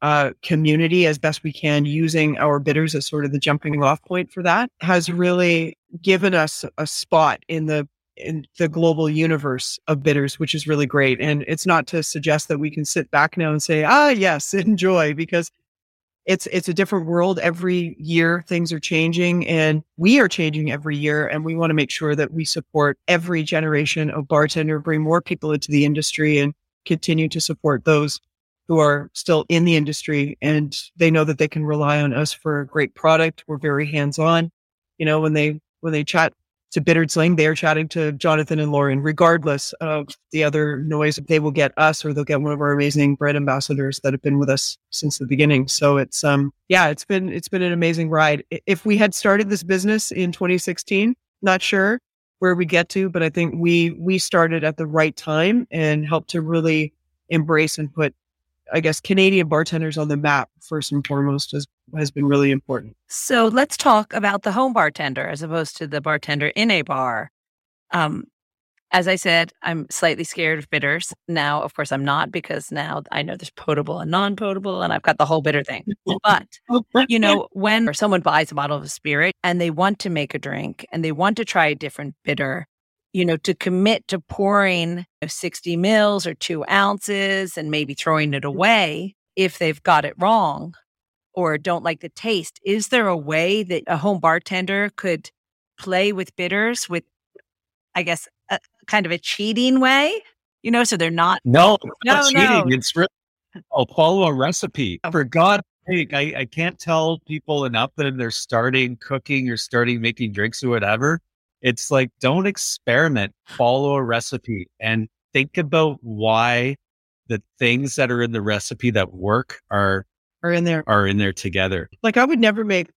uh, community as best we can using our bitters as sort of the jumping off point for that has really given us a spot in the in the global universe of bitters, which is really great. And it's not to suggest that we can sit back now and say, ah, yes, enjoy, because it's it's a different world every year things are changing and we are changing every year and we want to make sure that we support every generation of bartender bring more people into the industry and continue to support those who are still in the industry and they know that they can rely on us for a great product we're very hands on you know when they when they chat to Bittered Sling, they are chatting to Jonathan and Lauren, regardless of the other noise. They will get us or they'll get one of our amazing brand ambassadors that have been with us since the beginning. So it's um yeah, it's been it's been an amazing ride. If we had started this business in 2016, not sure where we get to, but I think we we started at the right time and helped to really embrace and put I guess Canadian bartenders on the map first and foremost has has been really important. So let's talk about the home bartender as opposed to the bartender in a bar. Um, as I said, I'm slightly scared of bitters. Now, of course, I'm not because now I know there's potable and non potable, and I've got the whole bitter thing. But, you know, when someone buys a bottle of spirit and they want to make a drink and they want to try a different bitter, you know, to commit to pouring you know, 60 mils or two ounces and maybe throwing it mm. away if they've got it wrong or don't like the taste. Is there a way that a home bartender could play with bitters with, I guess, a, kind of a cheating way? You know, so they're not. No, no, not cheating. No. It's really, I'll follow a recipe. Oh. For God's sake, I, I can't tell people enough that they're starting cooking or starting making drinks or whatever it's like, don't experiment, follow a recipe and think about why the things that are in the recipe that work are are in there are in there together. Like I would never make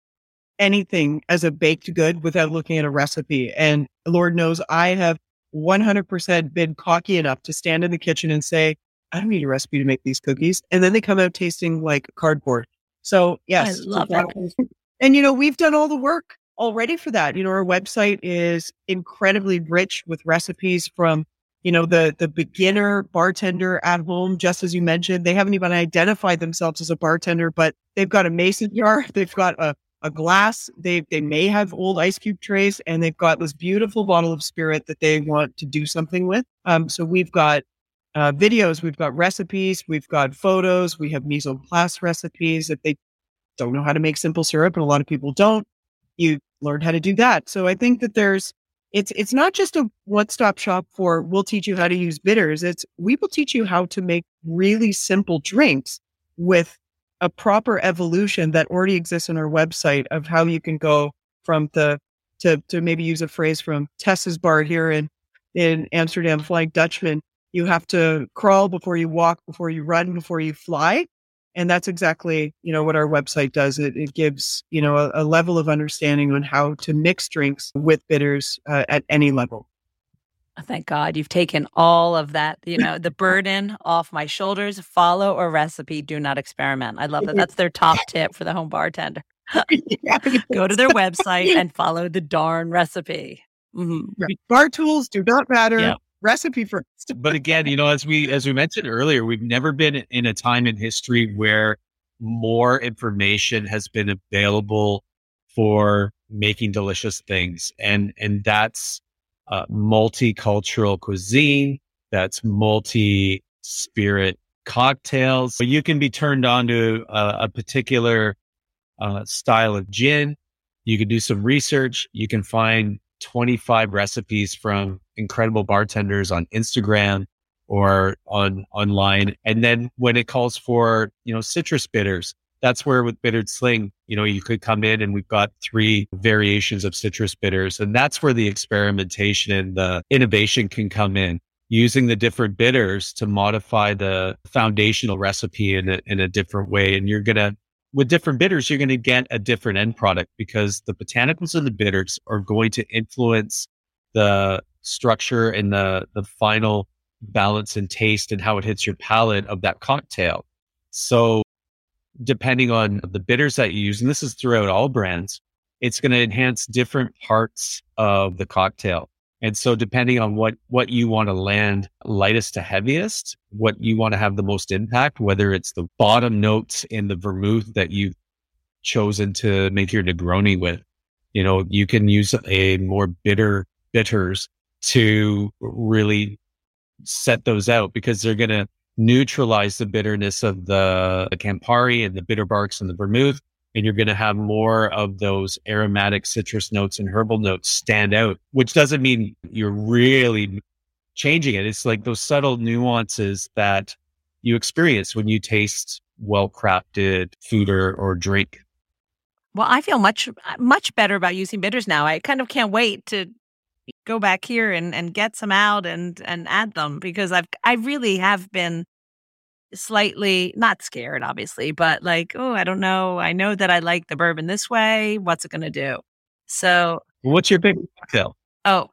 anything as a baked good without looking at a recipe. And Lord knows I have 100% been cocky enough to stand in the kitchen and say, I don't need a recipe to make these cookies. And then they come out tasting like cardboard. So yes. I love it. And you know, we've done all the work all ready for that. You know, our website is incredibly rich with recipes from, you know, the the beginner bartender at home, just as you mentioned. They haven't even identified themselves as a bartender, but they've got a mason jar, they've got a, a glass, they they may have old ice cube trays, and they've got this beautiful bottle of spirit that they want to do something with. Um, so we've got uh, videos, we've got recipes, we've got photos, we have mise en place recipes. If they don't know how to make simple syrup, and a lot of people don't, you learn how to do that. So I think that there's it's it's not just a one-stop shop for we'll teach you how to use bitters. It's we will teach you how to make really simple drinks with a proper evolution that already exists on our website of how you can go from the to to maybe use a phrase from Tess's bar here in in Amsterdam, Flying Dutchman. You have to crawl before you walk, before you run, before you fly and that's exactly you know what our website does it, it gives you know a, a level of understanding on how to mix drinks with bitters uh, at any level oh, Thank God you've taken all of that, you know, the burden off my shoulders. Follow a recipe, do not experiment. I love that. That's their top tip for the home bartender. Go to their website and follow the darn recipe. Mm-hmm. Bar tools do not matter. Yeah. Recipe first. but again, you know, as we as we mentioned earlier, we've never been in a time in history where more information has been available for making delicious things, and and that's uh, multicultural cuisine. That's multi spirit cocktails. So you can be turned on to a, a particular uh, style of gin. You can do some research. You can find 25 recipes from incredible bartenders on Instagram or on online. And then when it calls for, you know, citrus bitters, that's where with Bittered Sling, you know, you could come in and we've got three variations of citrus bitters. And that's where the experimentation and the innovation can come in using the different bitters to modify the foundational recipe in a, in a different way. And you're going to, with different bitters, you're going to get a different end product because the botanicals in the bitters are going to influence the structure and the, the final balance and taste and how it hits your palate of that cocktail. So depending on the bitters that you use, and this is throughout all brands, it's going to enhance different parts of the cocktail. And so depending on what, what you want to land lightest to heaviest, what you want to have the most impact, whether it's the bottom notes in the vermouth that you've chosen to make your Negroni with, you know, you can use a more bitter bitters to really set those out because they're going to neutralize the bitterness of the, the Campari and the bitter barks and the vermouth and you're going to have more of those aromatic citrus notes and herbal notes stand out, which doesn't mean you're really changing it. It's like those subtle nuances that you experience when you taste well crafted food or, or drink. Well, I feel much, much better about using bitters now. I kind of can't wait to go back here and, and get some out and, and add them because I've, I really have been slightly not scared, obviously, but like, oh, I don't know. I know that I like the bourbon this way. What's it going to do? So, what's your favorite cocktail? Oh,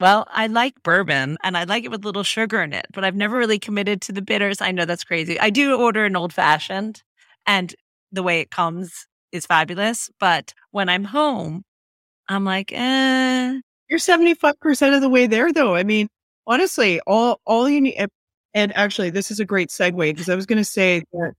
well, I like bourbon and I like it with little sugar in it, but I've never really committed to the bitters. I know that's crazy. I do order an old fashioned and the way it comes is fabulous. But when I'm home, I'm like, eh. You're 75% of the way there though. I mean, honestly, all, all you need, and actually, this is a great segue because I was going to say that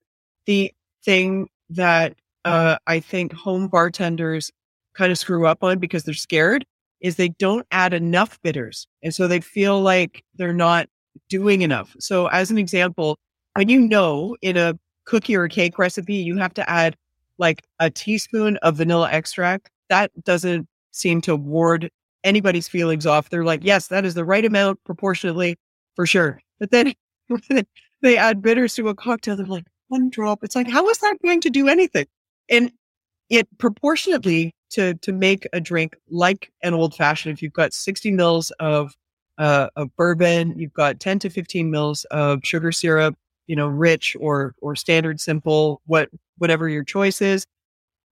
the thing that uh, I think home bartenders kind of screw up on because they're scared is they don't add enough bitters. And so they feel like they're not doing enough. So, as an example, when you know in a cookie or a cake recipe, you have to add like a teaspoon of vanilla extract, that doesn't seem to ward anybody's feelings off. They're like, yes, that is the right amount proportionately for sure. But then they add bitters to a cocktail. They're like, one drop. It's like, how is that going to do anything? And it proportionately to to make a drink like an old fashioned, if you've got 60 mils of uh, of bourbon, you've got 10 to 15 mils of sugar syrup, you know, rich or or standard simple, what whatever your choice is.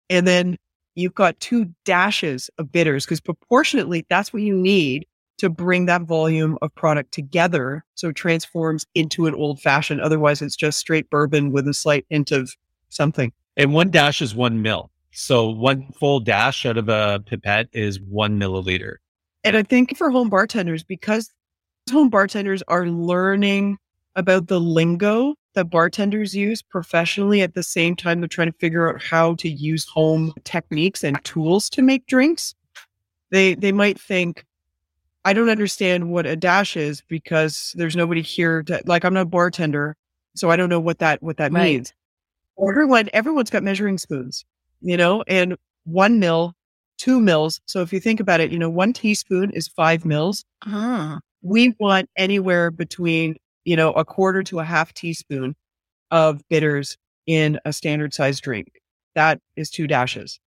And then you've got two dashes of bitters because proportionately that's what you need to bring that volume of product together so it transforms into an old fashioned. Otherwise, it's just straight bourbon with a slight hint of something. And one dash is one mil. So one full dash out of a pipette is one milliliter. And I think for home bartenders, because home bartenders are learning about the lingo that bartenders use professionally at the same time they're trying to figure out how to use home techniques and tools to make drinks. They they might think, I don't understand what a dash is because there's nobody here to like I'm not a bartender, so I don't know what that what that right. means. Everyone everyone's got measuring spoons, you know, and one mil, two mils. So if you think about it, you know, one teaspoon is five mils. Uh-huh. We want anywhere between, you know, a quarter to a half teaspoon of bitters in a standard size drink. That is two dashes.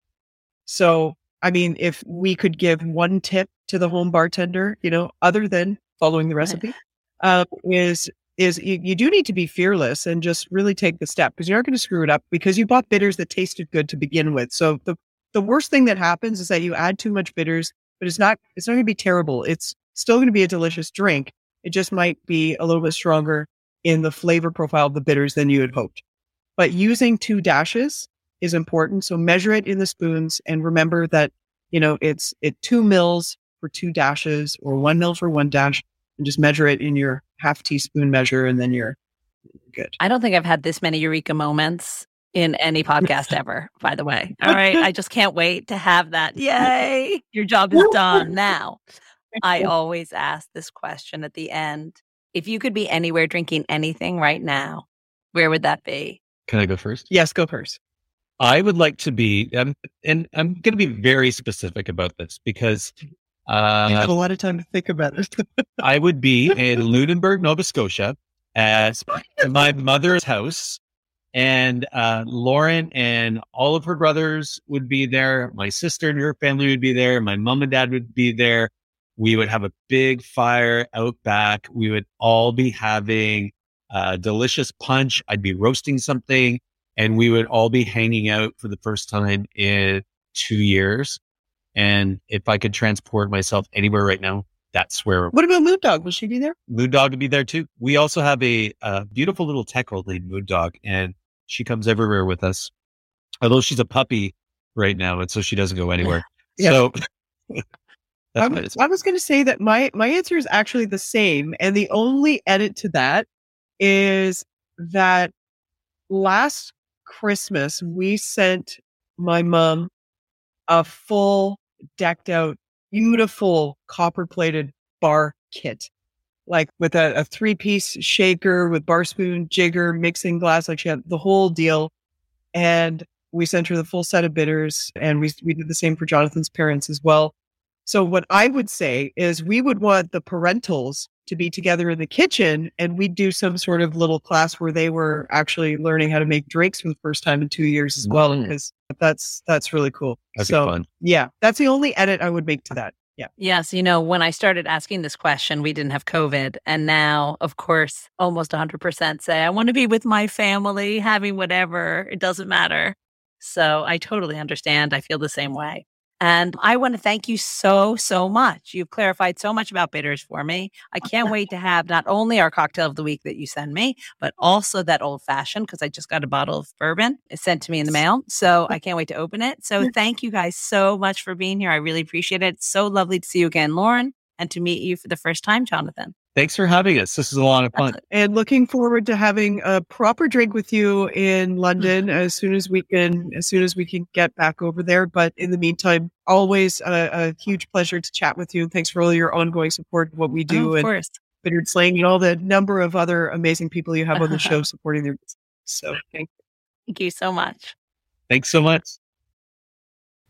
So I mean, if we could give one tip to the home bartender, you know, other than following the recipe, uh, is is you, you, do need to be fearless and just really take the step because you're not going to screw it up because you bought bitters that tasted good to begin with. So the the worst thing that happens is that you add too much bitters, but it's not it's not going to be terrible. It's still going to be a delicious drink. It just might be a little bit stronger in the flavor profile of the bitters than you had hoped. But using two dashes is important. So measure it in the spoons and remember that, you know, it's it two mils for two dashes or one mil for one dash. and just measure it in your half teaspoon measure, and then you're good. I don't think I've had this many eureka moments in any podcast ever, by the way. All right. I just can't wait to have that. Yay. Your job is done now. I always ask this question at the end. If you could be anywhere drinking anything right now, where would that be? Can I go first? Yes, go first. I would like to be, um, and I'm going to be very specific about this because uh, I have a lot of time to think about it. I would be in Lunenburg, Nova Scotia, at my mother's house, and uh, Lauren and all of her brothers would be there. My sister and her family would be there. My mom and dad would be there. We would have a big fire out back. We would all be having a delicious punch. I'd be roasting something and we would all be hanging out for the first time in two years. And if I could transport myself anywhere right now, that's where. What about Moondog? Will she be there? Moondog would be there too. We also have a, a beautiful little teckel named Moondog, and she comes everywhere with us. Although she's a puppy right now, and so she doesn't go anywhere. Yeah. So I was, going to say that my my answer is actually the same, and the only edit to that is that last Christmas we sent my mom a full decked out, beautiful copper plated bar kit, like with a, a three piece shaker with bar spoon, jigger, mixing glass, like she had the whole deal, and we sent her the full set of bitters, and we we did the same for Jonathan's parents as well. So what I would say is we would want the parentals to be together in the kitchen and we'd do some sort of little class where they were actually learning how to make drinks for the first time in two years as well. Mm. Because that's that's really cool. That'd be so fun. yeah, that's the only edit I would make to that. Yeah. Yes. You know, when I started asking this question, we didn't have COVID. And now, of course, almost 100% say, I want to be with my family, having whatever. It doesn't matter. So I totally understand. I feel the same way. And I want to thank you so, so much. You've clarified so much about bitters for me. I can't wait to have not only our cocktail of the week that you send me, but also that old fashioned because I just got a bottle of bourbon. It's sent to me in the mail. So I can't wait to open it. So thank you guys so much for being here. I really appreciate it. It's so lovely to see you again, Lauren, and to meet you for the first time, Jonathan. Thanks for having us. This is a lot of fun. And looking forward to having a proper drink with you in mm. London as soon as we can, as soon as we can get back over there. But in the meantime, always a, a huge pleasure to chat with you. Thanks for all your ongoing support, of what we do, Oh, of and course. Bittered Sling, and all the number of other amazing people you have on the show supporting their business. So thank Thank you so much. Thanks so much.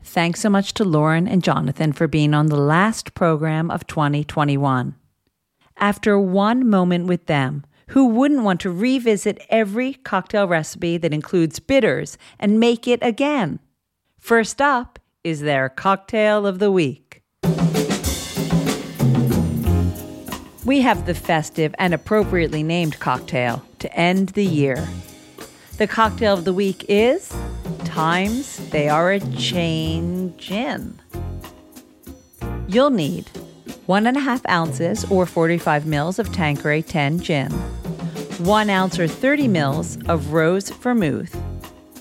Thanks so much to Lauren and Jonathan for being on the last program of 2021. After one moment with them, who wouldn't want to revisit every cocktail recipe that includes bitters and make it again? First up is their cocktail of the week. We have the festive and appropriately named cocktail to end the year. The cocktail of the week is Times They Are a Changin'. You'll need one and a half ounces or 45 mils of Tanqueray 10 gin, one ounce or 30 mils of rose vermouth,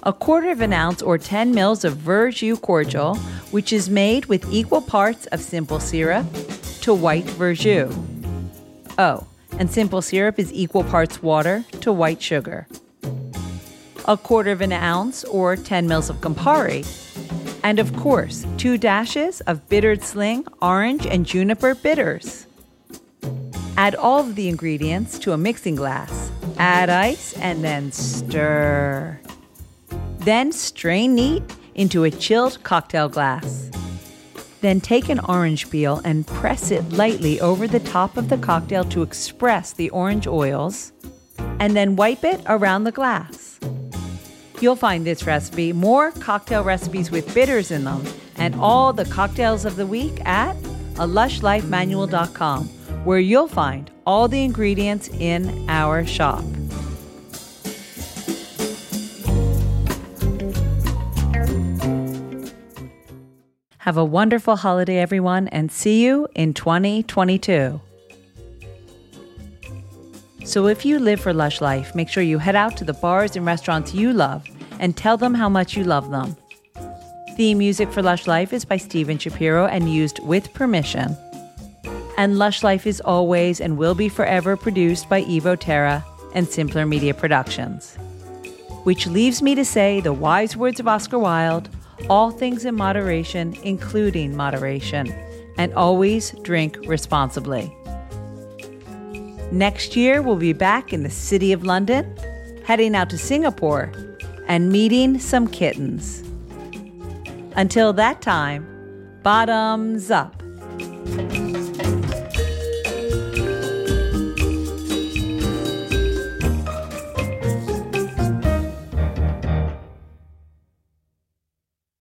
a quarter of an ounce or 10 mils of Verjus cordial, which is made with equal parts of simple syrup to white Verjus. Oh, and simple syrup is equal parts water to white sugar. A quarter of an ounce or 10 mils of Campari, and of course, two dashes of Bittered Sling orange and juniper bitters. Add all of the ingredients to a mixing glass. Add ice and then stir. Then strain neat into a chilled cocktail glass. Then take an orange peel and press it lightly over the top of the cocktail to express the orange oils, and then wipe it around the glass. You'll find this recipe, more cocktail recipes with bitters in them, and all the cocktails of the week at a lushlifemanual.com, where you'll find all the ingredients in our shop. Have a wonderful holiday, everyone, and see you in 2022. So, if you live for Lush Life, make sure you head out to the bars and restaurants you love and tell them how much you love them. Theme music for Lush Life is by Steven Shapiro and used with permission. And Lush Life is always and will be forever produced by Evo Terra and Simpler Media Productions. Which leaves me to say the wise words of Oscar Wilde all things in moderation, including moderation, and always drink responsibly. Next year, we'll be back in the City of London, heading out to Singapore, and meeting some kittens. Until that time, bottoms up.